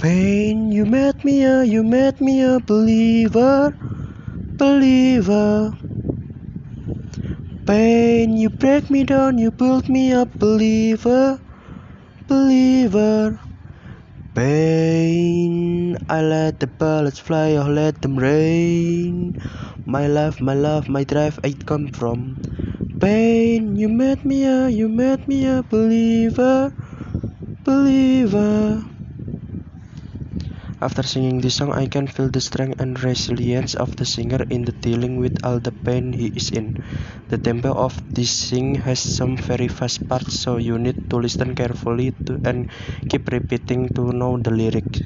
Pain, you made me a, you made me a believer, believer. Pain, you break me down, you build me up, believer, believer. Pain, I let the bullets fly, I let them rain. My life, my love, my drive, it come from pain. You made me a, you made me a believer, believer. After singing this song, I can feel the strength and resilience of the singer in the dealing with all the pain he is in. The tempo of this sing has some very fast parts, so you need to listen carefully to and keep repeating to know the lyrics.